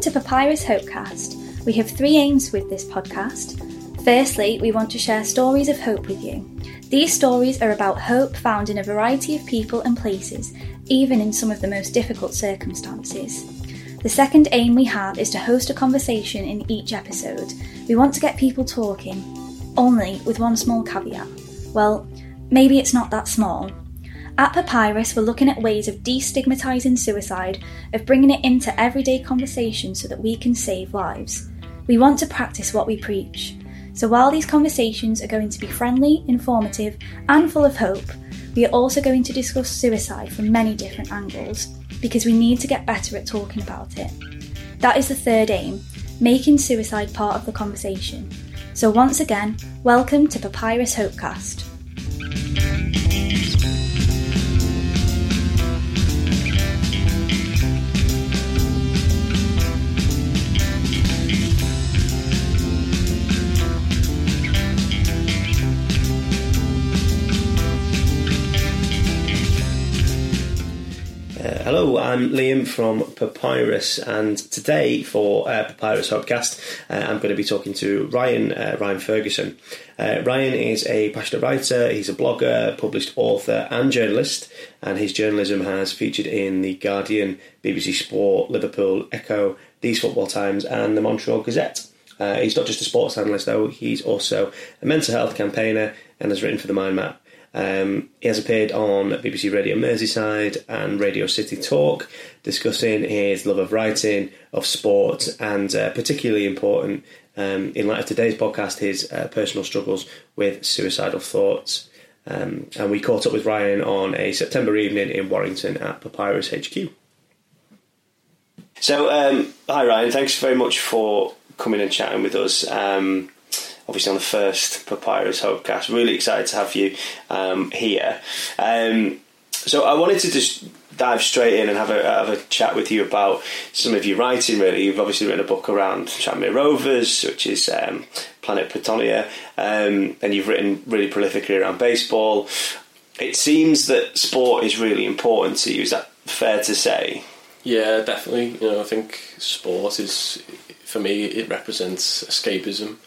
Welcome to Papyrus Hopecast. We have three aims with this podcast. Firstly, we want to share stories of hope with you. These stories are about hope found in a variety of people and places, even in some of the most difficult circumstances. The second aim we have is to host a conversation in each episode. We want to get people talking, only with one small caveat. Well, maybe it's not that small. At Papyrus, we're looking at ways of destigmatising suicide, of bringing it into everyday conversation so that we can save lives. We want to practice what we preach. So while these conversations are going to be friendly, informative, and full of hope, we are also going to discuss suicide from many different angles because we need to get better at talking about it. That is the third aim making suicide part of the conversation. So, once again, welcome to Papyrus Hopecast. Hello, I'm Liam from Papyrus, and today for uh, Papyrus Hopecast, uh, I'm going to be talking to Ryan uh, Ryan Ferguson. Uh, Ryan is a passionate writer, he's a blogger, published author, and journalist, and his journalism has featured in the Guardian, BBC Sport, Liverpool Echo, These Football Times, and the Montreal Gazette. Uh, he's not just a sports analyst, though; he's also a mental health campaigner and has written for the Mind Map um, he has appeared on BBC Radio Merseyside and Radio City Talk, discussing his love of writing, of sport, and uh, particularly important um, in light of today's podcast, his uh, personal struggles with suicidal thoughts. Um, and we caught up with Ryan on a September evening in Warrington at Papyrus HQ. So, um, hi Ryan, thanks very much for coming and chatting with us. Um, obviously on the first Papyrus Hopecast. Really excited to have you um, here. Um, so I wanted to just dive straight in and have a have a chat with you about some of your writing. Really, you've obviously written a book around Tranmere Rovers, which is um, Planet Prentonia, um, and you've written really prolifically around baseball. It seems that sport is really important to you. Is that fair to say? Yeah, definitely. You know, I think sport is for me it represents escapism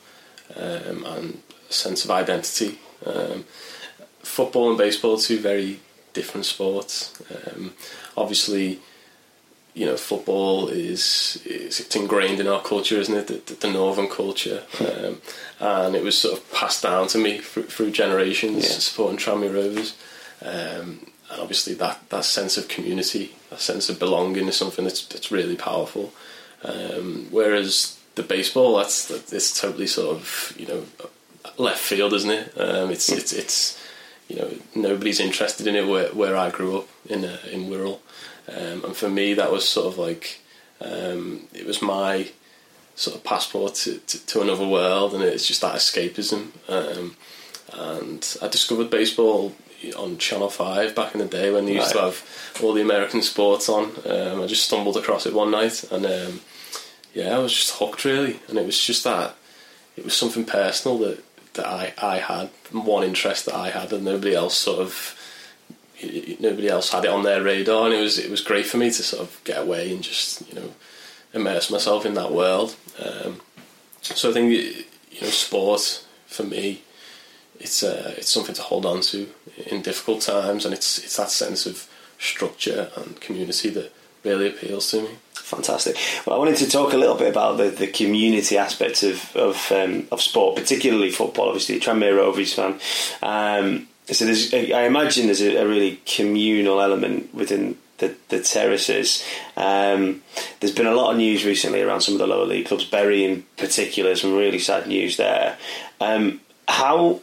um, and a sense of identity. Um, football and baseball are two very different sports. Um, obviously, you know, football is, is, it's ingrained in our culture, isn't it? The, the northern culture, um, and it was sort of passed down to me through, through generations, yeah. supporting Tranmere Rovers. Um, and obviously, that, that sense of community, that sense of belonging, is something that's that's really powerful. Um, whereas the baseball that's it's totally sort of you know left field, isn't it? Um, it's it's it's you know nobody's interested in it where where I grew up in uh, in Wirral, um, and for me that was sort of like um, it was my sort of passport to, to, to, another world, and it's just that escapism. Um, and I discovered baseball on Channel Five back in the day when they used right. to have all the American sports on. Um, I just stumbled across it one night and um, yeah, I was just hooked really, and it was just that it was something personal that that I I had one interest that I had, and nobody else sort of nobody else had it on their radar, and it was it was great for me to sort of get away and just you know immerse myself in that world. Um, so I think you know sport for me it's uh, it's something to hold on to in difficult times, and it's it's that sense of structure and community that really appeals to me. Fantastic. Well, I wanted to talk a little bit about the, the community aspects of of, um, of sport, particularly football. Obviously, Tranmere Rovers fan. Um, so I imagine there's a, a, really communal element within the, the terraces. Um, there's been a lot of news recently around some of the lower league clubs, Bury in particular, some really sad news there. Um, how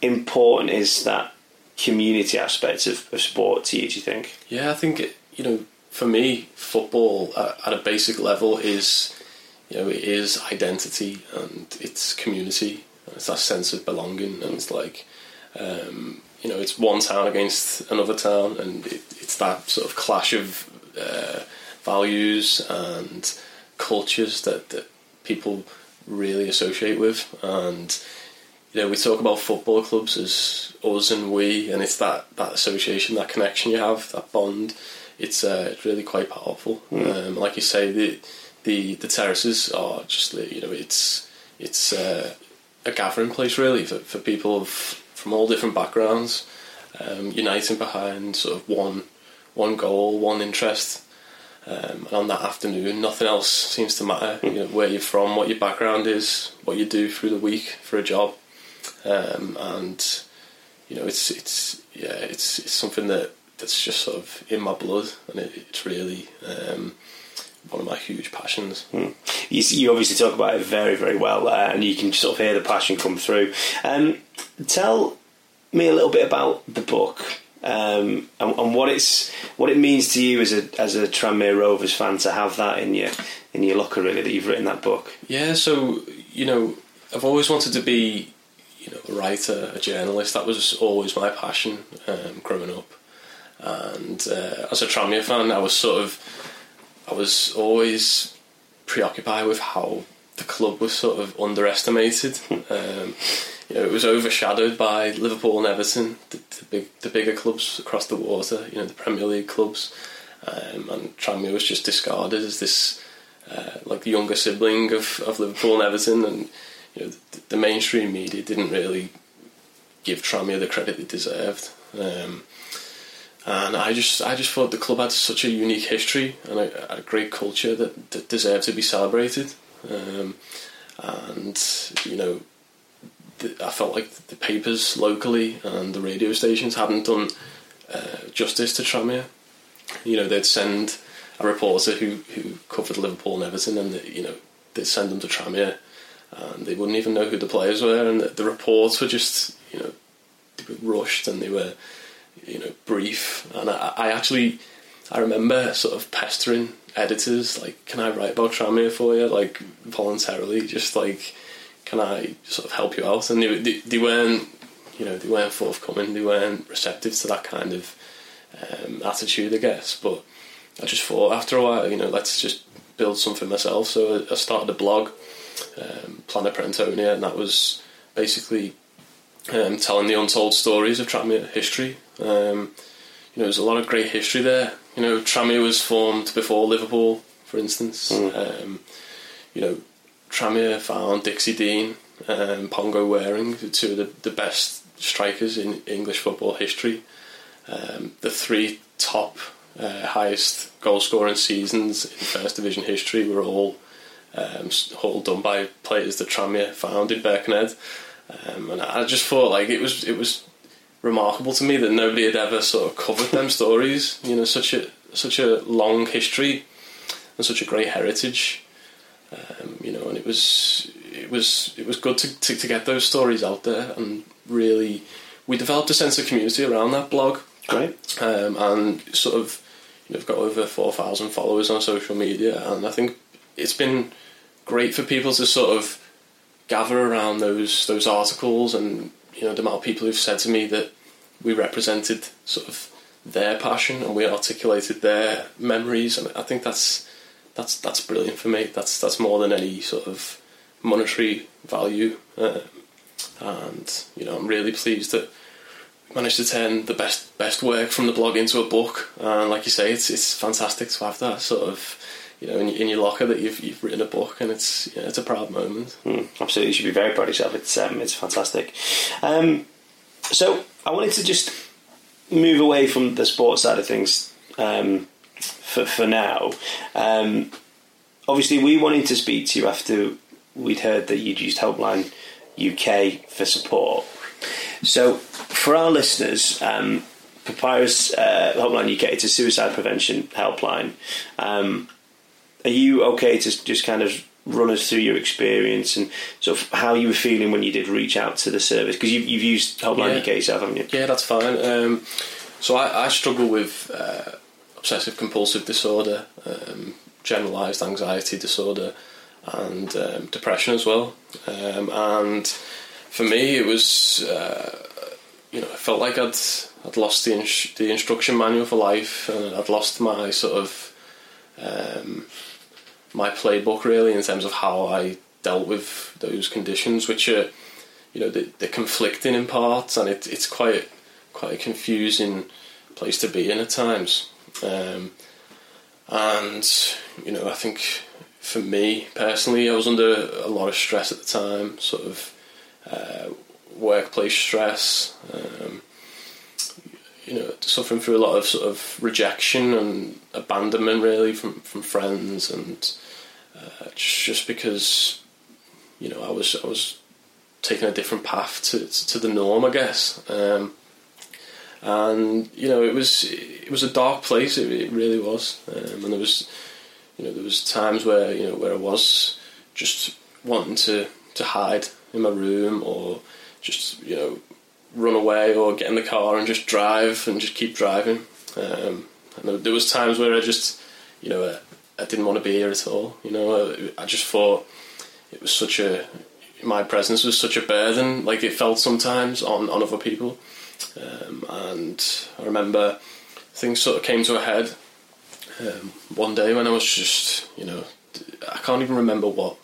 important is that community aspect of, of sport to you, do you think? Yeah, I think, you know, for me, football at, at a basic level is, you know, it is identity and it's community. And it's that sense of belonging, and it's like, um, you know, it's one town against another town, and it, it's that sort of clash of uh, values and cultures that, that people really associate with. And you know, we talk about football clubs as us and we, and it's that, that association, that connection you have, that bond. It's uh, it's really quite powerful. Mm. Um, like you say, the the the terraces are just you know it's it's uh, a gathering place really for, for people of, from all different backgrounds, um, uniting behind sort of one one goal, one interest. Um, and on that afternoon, nothing else seems to matter. You know, where you're from, what your background is, what you do through the week for a job, um, and you know, it's it's yeah, it's it's something that that's just sort of in my blood, and it, it's really um, one of my huge passions. Mm. You, you, obviously talk about it very very well, uh, and you can sort of hear the passion come through. Um, tell me a little bit about the book um, and, and, what it's what it means to you as a as a Tranmere Rovers fan to have that in your in your locker really that you've written that book. Yeah, so you know I've always wanted to be you know a writer, a journalist. That was always my passion um, growing up. And uh, as a Tranmere fan, I was sort of I was always preoccupied with how the club was sort of underestimated. um, you know, it was overshadowed by Liverpool and Everton, the, the, big, the bigger clubs across the water. You know, the Premier League clubs, um, and Tranmere was just discarded as this uh, like younger sibling of, of Liverpool and Everton, and you know, the, the mainstream media didn't really give Tranmere the credit they deserved. Um, and I just, I just thought the club had such a unique history and a, a great culture that, that deserved to be celebrated. Um, and you know, I felt like the papers locally and the radio stations hadn't done uh, justice to Tranmere. You know, they'd send a reporter who, who covered Liverpool and Everton, and the, you know they'd send them to Tranmere, and they wouldn't even know who the players were, and the, the reports were just you know they rushed and they were you know brief. And I, I actually I remember sort of pestering editors like, "Can I write about Tranmere for you?" Like voluntarily, just like can I sort of help you out? And they, they, they weren't, you know, they weren't forthcoming. They weren't receptive to that kind of um, attitude, I guess. But I just thought after a while, you know, let's just build something myself. So I started a blog, um, Planet Prentonia, and that was basically um, telling the untold stories of Tranmere history. Um, you know, there's a lot of great history there. You know, Tranmere was formed before Liverpool, for instance. Mm. Um, you know, Tranmere found Dixie Dean and Pongo Waring, two of the, the best strikers in English football history. Um, the three top uh, highest goal scoring seasons in First Division history were all um, all done by players that Tranmere found in Birkenhead. Um, and I just thought like it was it was remarkable to me that nobody had ever sort of covered them stories. You know, such a such a long history and such a great heritage. Um, you know, and it was it was it was good to, to, to get those stories out there and really we developed a sense of community around that blog. Great. Um, and sort of you know, we've got over four thousand followers on social media, and I think it's been great for people to sort of gather around those those articles and you know the amount of people who've said to me that we represented sort of their passion and we articulated their memories and I think that's that's that's brilliant for me. That's that's more than any sort of monetary value, uh, and you know I'm really pleased that we managed to turn the best best work from the blog into a book. And like you say, it's it's fantastic to have that sort of you know in, in your locker that you've you've written a book, and it's you know, it's a proud moment. Mm, absolutely, you should be very proud of yourself. It's um, it's fantastic. Um, so I wanted to just move away from the sports side of things. Um, for for now. Um, obviously, we wanted to speak to you after we'd heard that you'd used Hopeline UK for support. So, for our listeners, um, Papyrus uh, Hopeline UK it's a suicide prevention helpline. Um, are you okay to just kind of run us through your experience and sort of how you were feeling when you did reach out to the service? Because you've, you've used Hopeline yeah. UK yourself, haven't you? Yeah, that's fine. Um, so I, I, struggle with uh, obsessive compulsive disorder, um, generalized anxiety disorder, and um, depression as well. Um, and for me, it was uh, you know I felt like I'd I'd lost the ins- the instruction manual for life, and I'd lost my sort of um, my playbook really in terms of how I dealt with those conditions, which are you know they, they're conflicting in parts, and it, it's quite quite a confusing place to be in at times. Um, and you know, I think for me personally, I was under a lot of stress at the time, sort of uh, workplace stress. Um, you know, suffering through a lot of sort of rejection and abandonment, really, from from friends, and uh, just because you know I was I was taking a different path to to the norm, I guess. Um, and you know, it was it was a dark place. It, it really was, um, and there was you know there was times where you know where I was just wanting to to hide in my room or just you know run away or get in the car and just drive and just keep driving. Um, and there was times where I just, you know, I, I, didn't want to be here at all. You know, I, I, just thought it was such a, my presence was such a burden. Like it felt sometimes on on other people. Um, and I remember things sort of came to a head um, one day when I was just, you know, I can't even remember what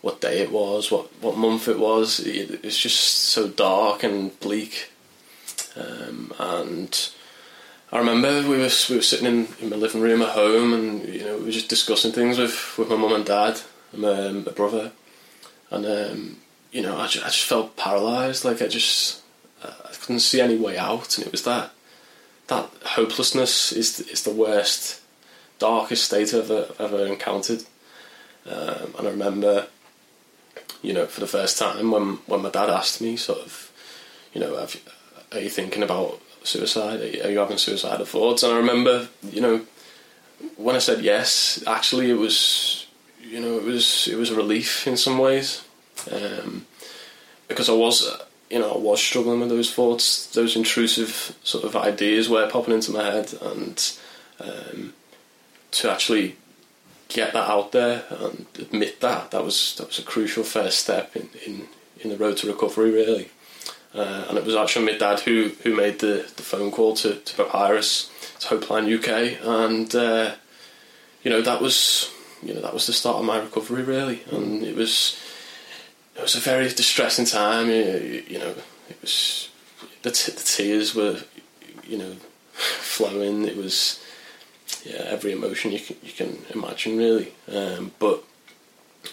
what day it was, what what month it was. It, it's just so dark and bleak. Um, and I remember we were we were sitting in, in my living room at home, and you know we were just discussing things with, with my mum and dad, and my, my brother, and um, you know I just, I just felt paralysed. Like I just I couldn't see any way out, and it was that that hopelessness is is the worst, darkest state I've ever, ever encountered. Um, and I remember you know, for the first time when when my dad asked me, sort of, you know, have, are you thinking about suicide? Are you, having suicidal thoughts? And I remember, you know, when I said yes, actually it was, you know, it was it was a relief in some ways, um, because I was, you know, I was struggling with those thoughts, those intrusive sort of ideas were popping into my head, and um, to actually get that out there and admit that that was that was a crucial first step in in, in the road to recovery really. Uh, and it was actually my dad who who made the, the phone call to, to Papyrus to Hopeline UK and uh, you know that was you know that was the start of my recovery really. And it was it was a very distressing time. You, you know it was the, t- the tears were you know flowing. It was yeah, every emotion you can, you can imagine, really. Um, but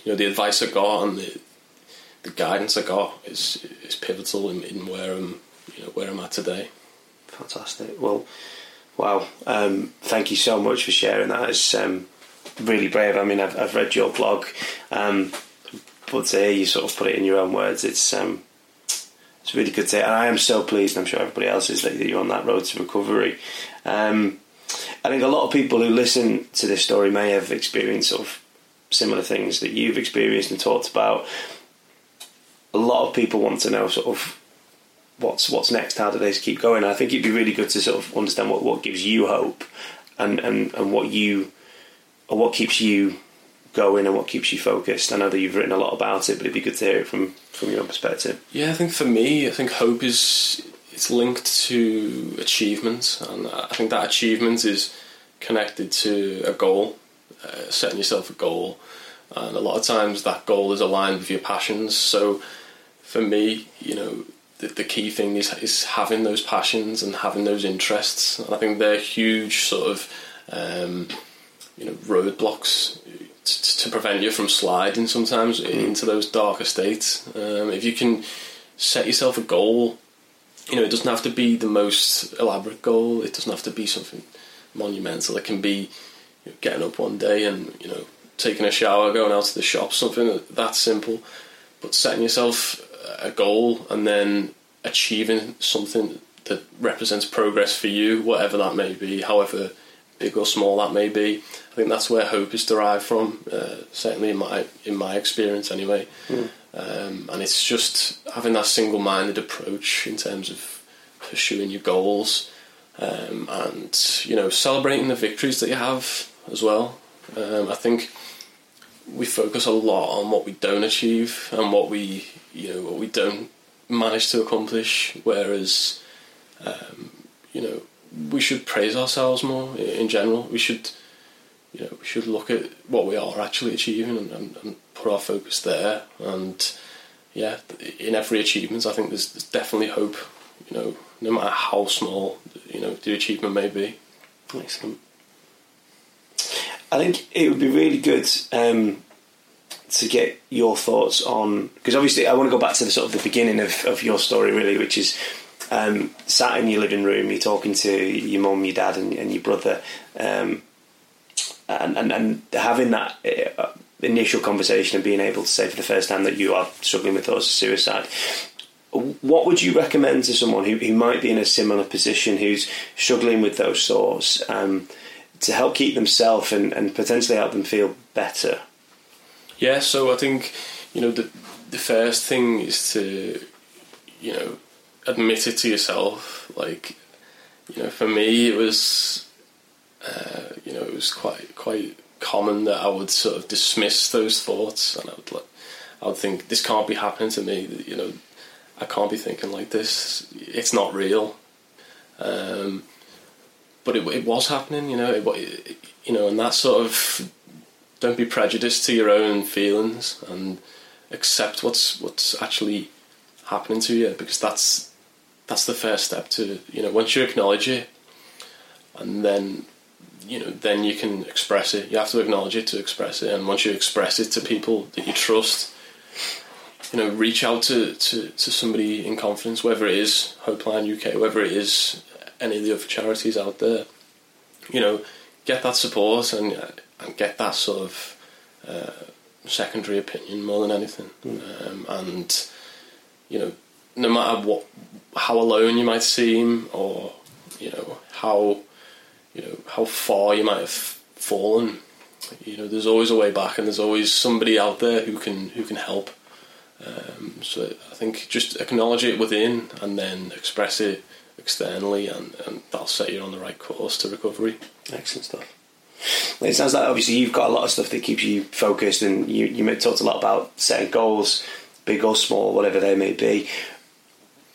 you know, the advice I got and the the guidance I got is is pivotal in, in where I'm you know where I'm at today. Fantastic. Well, wow. Um, thank you so much for sharing that. It's um, really brave. I mean, I've, I've read your blog, um, but to hear you sort of put it in your own words, it's um, it's really good to hear. And I am so pleased. And I'm sure everybody else is that you're on that road to recovery. Um, I think a lot of people who listen to this story may have experienced sort of similar things that you've experienced and talked about. A lot of people want to know sort of what's what's next. How do they keep going? I think it'd be really good to sort of understand what, what gives you hope and, and, and what you or what keeps you going and what keeps you focused. I know that you've written a lot about it, but it'd be good to hear it from from your own perspective. Yeah, I think for me, I think hope is it's linked to achievement, and I think that achievement is connected to a goal, uh, setting yourself a goal, and a lot of times that goal is aligned with your passions. So, for me, you know, the, the key thing is is having those passions and having those interests, and I think they're huge sort of um, you know roadblocks to, to prevent you from sliding sometimes mm. into those darker states. Um, if you can set yourself a goal you know, it doesn't have to be the most elaborate goal. It doesn't have to be something monumental. It can be you know, getting up one day and you know taking a shower, going out to the shop, something that simple. But setting yourself a goal and then achieving something that represents progress for you, whatever that may be, however big or small that may be. I think that's where hope is derived from. Uh, certainly in my in my experience, anyway. Mm. Um, and it's just having that single-minded approach in terms of pursuing your goals, um, and you know celebrating the victories that you have as well. Um, I think we focus a lot on what we don't achieve and what we you know what we don't manage to accomplish, whereas um, you know we should praise ourselves more in general. We should you know we should look at what we are actually achieving and, and, and put our focus there and yeah, in every achievement, I think there's, there's, definitely hope. You know, no matter how small, you know, the achievement may be. Excellent. I think it would be really good um, to get your thoughts on because obviously I want to go back to the sort of the beginning of, of your story really, which is um, sat in your living room, you're talking to your mum, your dad, and, and your brother, um, and, and, and having that. Uh, initial conversation and being able to say for the first time that you are struggling with thoughts of suicide. What would you recommend to someone who, who might be in a similar position, who's struggling with those thoughts, um, to help keep themselves and, and potentially help them feel better? Yeah, so I think you know the the first thing is to you know admit it to yourself. Like you know, for me, it was uh, you know it was quite quite common that I would sort of dismiss those thoughts, and I would like, I would think this can't be happening to me. You know, I can't be thinking like this. It's not real. Um, but it, it, was happening, you know. It, it, you know, and that sort of don't be prejudiced to your own feelings and accept what's what's actually happening to you because that's that's the first step to you know once you acknowledge it and then you know, then you can express it. You have to acknowledge it to express it, and once you express it to people that you trust, you know, reach out to, to, to somebody in confidence, whether it is Hopeline UK, whether it is any of the other charities out there. You know, get that support and and get that sort of uh, secondary opinion more than anything, mm. um, and you know, no matter what, how alone you might seem, or you know how you know how far you might have fallen. You know, there's always a way back, and there's always somebody out there who can who can help. Um, so I think just acknowledge it within, and then express it externally, and, and that'll set you on the right course to recovery. Excellent stuff. It sounds like obviously you've got a lot of stuff that keeps you focused, and you you talked a lot about setting goals, big or small, whatever they may be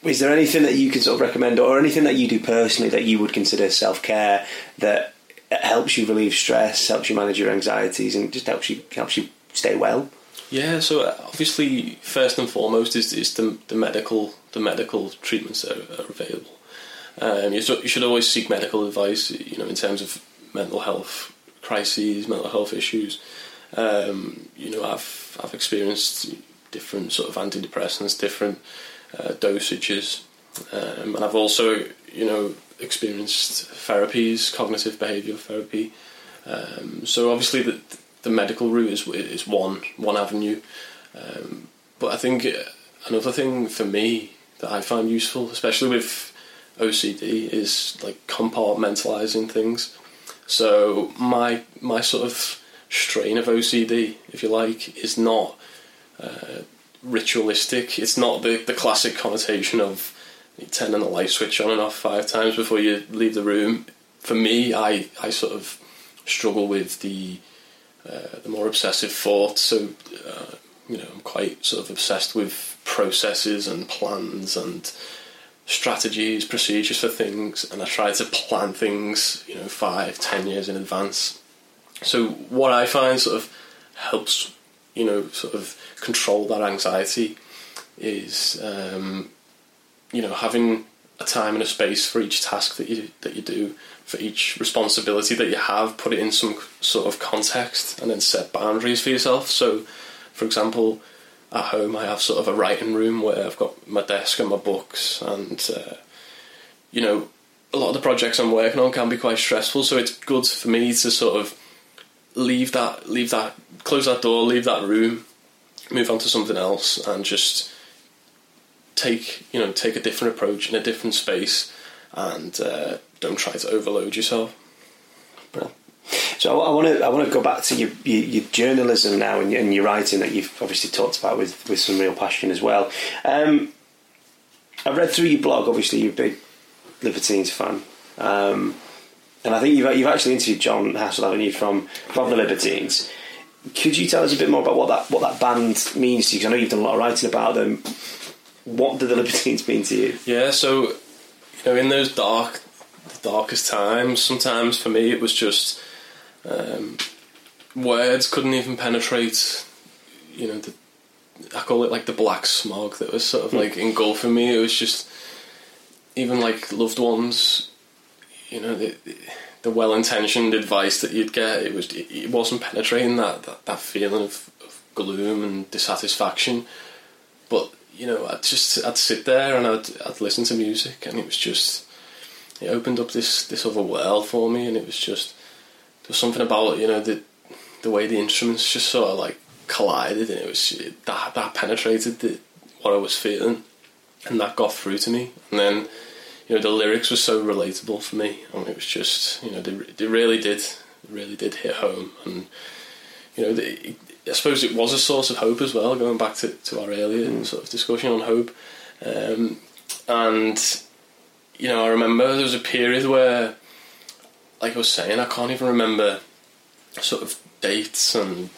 is there anything that you can sort of recommend, or anything that you do personally that you would consider self care that helps you relieve stress, helps you manage your anxieties, and just helps you helps you stay well? Yeah, so obviously, first and foremost is, is the, the medical the medical treatments that are, are available. Um, you, should, you should always seek medical advice, you know, in terms of mental health crises, mental health issues. Um, you know, I've I've experienced different sort of antidepressants, different uh, dosages. Um, and I've also, you know, experienced therapies, cognitive behavioural therapy. Um, so obviously the the medical route is is one one avenue, um, but I think another thing for me that I find useful, especially with OCD, is like compartmentalizing things. So my my sort of strain of OCD, if you like, is not uh, ritualistic. It's not the, the classic connotation of turning the light switch on and off five times before you leave the room. For me, I, I sort of struggle with the uh, the more obsessive thoughts. So, uh, you know, I'm quite sort of obsessed with processes and plans and strategies, procedures for things, and I try to plan things, you know, five, ten years in advance. So, what I find sort of helps you know, sort of control that anxiety is, um, you know, having a time and a space for each task that you that you do, for each responsibility that you have, put it in some sort of context, and then set boundaries for yourself. So, for example, at home I have sort of a writing room where I've got my desk and my books, and uh, you know, a lot of the projects I'm working on can be quite stressful. So it's good for me to sort of leave that, leave that, close that door, leave that room, move on to something else, and just take you know take a different approach in a different space, and uh, don't try to overload yourself. So I want to I want to go back to your, your, your journalism now and, and, your writing that you've obviously talked about with, with some real passion as well. Um, I read through your blog. Obviously, you're a big Libertines fan. Um, and I think you've, you've actually interviewed John Hassall, haven't you, from, from the Libertines. Could you tell us a bit more about what that what that band means to you? Because I know you've done a lot of writing about them. What do the Libertines mean to you? Yeah, so you know, in those dark, darkest times, sometimes for me it was just um, words couldn't even penetrate. You know, the, I call it like the black smog that was sort of like engulfing me. It was just even like loved ones. You know, the, the well-intentioned advice that you'd get, it was it wasn't penetrating that that, that feeling of, of gloom and dissatisfaction. But you know, I'd just I'd sit there and I'd I'd listen to music, and it was just it opened up this this other world for me, and it was just was something about you know the the way the instruments just sort of like collided, and it was it, that that penetrated the, what I was feeling, and that got through to me, and then you know the lyrics were so relatable for me, and it was just you know they, they really did really did hit home, and you know they, I suppose it was a source of hope as well. Going back to, to our earlier mm. sort of discussion on hope, um, and you know I remember there was a period where, like I was saying, I can't even remember sort of dates and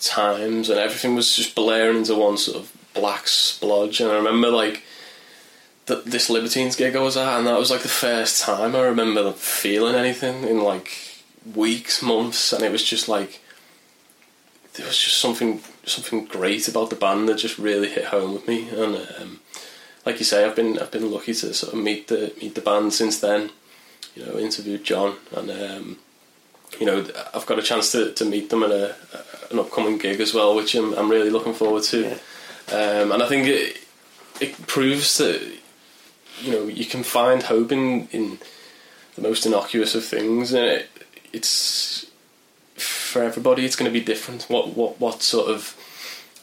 times, and everything was just blaring into one sort of black splodge. And I remember like that this Libertines gig I was at, and that was like the first time I remember feeling anything in like weeks, months, and it was just like there was just something something great about the band that just really hit home with me. And um, like you say, I've been I've been lucky to sort of meet the meet the band since then. You know, interviewed John, and um, you know I've got a chance to, to meet them at a, an upcoming gig as well, which I'm I'm really looking forward to. Yeah. Um, and I think it it proves that you know you can find hope in in the most innocuous of things, and it, it's for everybody, it's going to be different. What what what sort of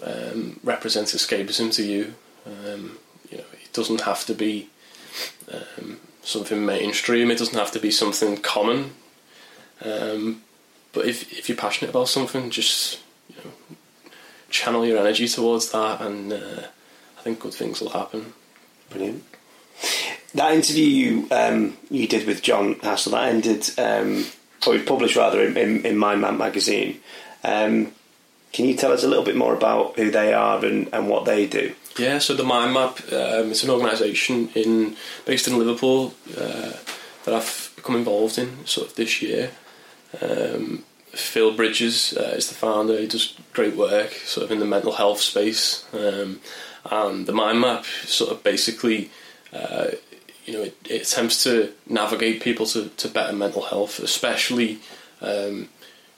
um, represents escapism to you? Um, you know, it doesn't have to be um, something mainstream. It doesn't have to be something common. Um, but if if you're passionate about something, just you know, channel your energy towards that, and uh, I think good things will happen. Brilliant. That interview you um, you did with John Hassall that ended um, or we published rather in, in, in Mind Map magazine. Um, can you tell us a little bit more about who they are and, and what they do? Yeah, so the Mind Map um, it's an organisation in based in Liverpool uh, that I've become involved in sort of this year. Um, Phil Bridges uh, is the founder. He does great work sort of in the mental health space, um, and the Mind Map sort of basically uh, you know, it, it, attempts to navigate people to, to better mental health, especially um,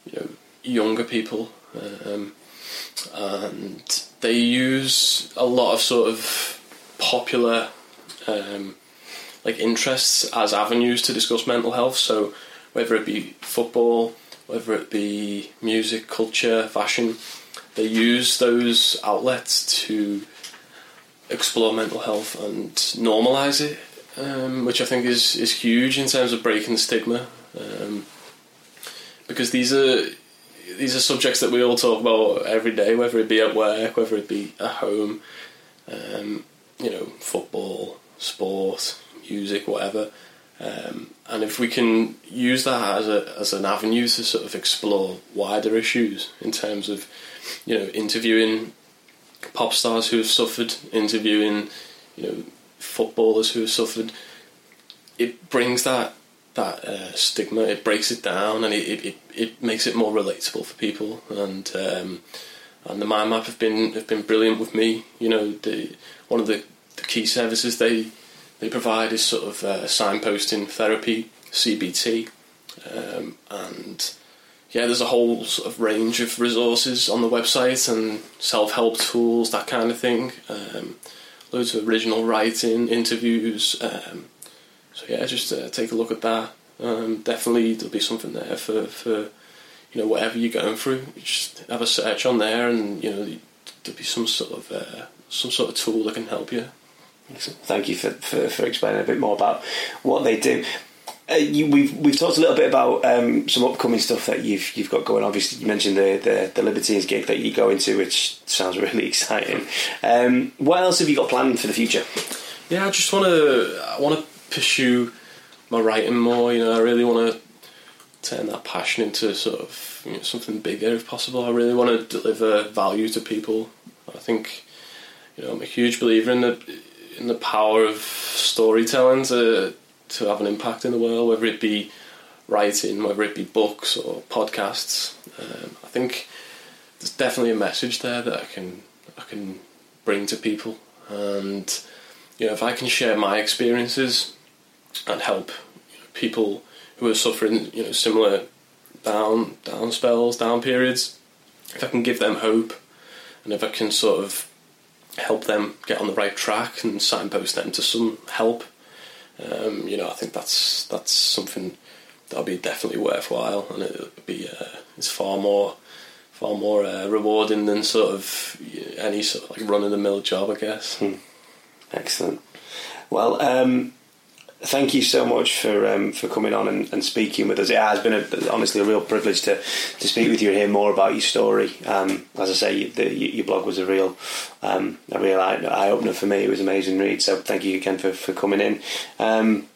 you know younger people, um, and they use a lot of sort of popular um, like interests as avenues to discuss mental health. So whether it be football, whether it be music, culture, fashion, they use those outlets to explore mental health and normalize it um, which I think is is huge in terms of breaking the stigma, um, because these are these are subjects that we all talk about every day, whether it be at work, whether it be at home, um, you know, football, sport, music, whatever. Um, and if we can use that as a as an avenue to sort of explore wider issues in terms of, you know, interviewing pop stars who have suffered, interviewing, you know, footballers who have suffered, it brings that that uh, stigma. It breaks it down and it, it, it makes it more relatable for people. And um, and the Mind Map have been have been brilliant with me. You know, the one of the, the key services they they provide is sort of uh, signposting therapy, CBT, um, and yeah, there's a whole sort of range of resources on the website and self help tools, that kind of thing. Um, loads of original writing, interviews. Um, so yeah, just uh, take a look at that. Um, definitely, there'll be something there for, for you know whatever you're going through. You just have a search on there, and you know there'll be some sort of uh, some sort of tool that can help you. Thank you for, for, for explaining a bit more about what they do. Uh, you, we've we've talked a little bit about um, some upcoming stuff that you've you've got going. Obviously, you mentioned the, the, the Libertines gig that you go into, which sounds really exciting. Um, what else have you got planned for the future? Yeah, I just want to I want to pursue my writing more. You know, I really want to turn that passion into sort of you know, something bigger if possible. I really want to deliver value to people. I think you know I'm a huge believer in the in the power of storytelling to to have an impact in the world, whether it be writing, whether it be books or podcasts. Um, I think there's definitely a message there that I can I can bring to people, and you know if I can share my experiences and help people who are suffering you know similar down down spells, down periods, if I can give them hope, and if I can sort of help them get on the right track and signpost them to some help, um, you know I think that's that's something that'll be definitely worthwhile, and it'll be uh, it's far more far more uh, rewarding than sort of any sort of like run of the mill job, I guess. Hmm. Excellent. Well, um, thank you so much for um, for coming on and, and, speaking with us. It has been a, honestly a real privilege to, to speak with you and hear more about your story. Um, as I say, the, your blog was a real um, a real eye opener for me. It was an amazing read. So thank you again for, for coming in. Um,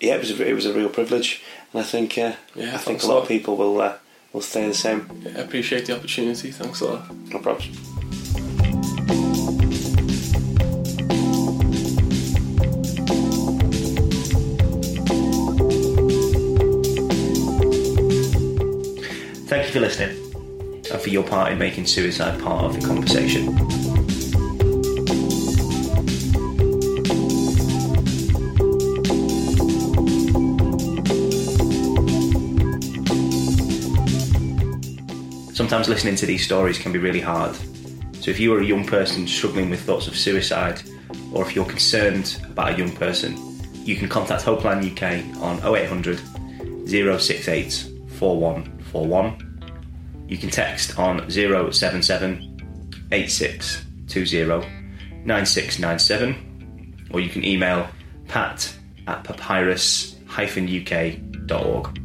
yeah, it was a, it was a real privilege, and I think uh, yeah, I think a lot, lot of people will uh, will stay the same. Yeah, I appreciate the opportunity. Thanks a lot. No problem. You for listening and for your part in making suicide part of the conversation. sometimes listening to these stories can be really hard. So if you are a young person struggling with thoughts of suicide, or if you're concerned about a young person, you can contact Hopeline UK on 0800 068 4141. You can text on 077 8620 9697, or you can email pat at papyrus-uk.org.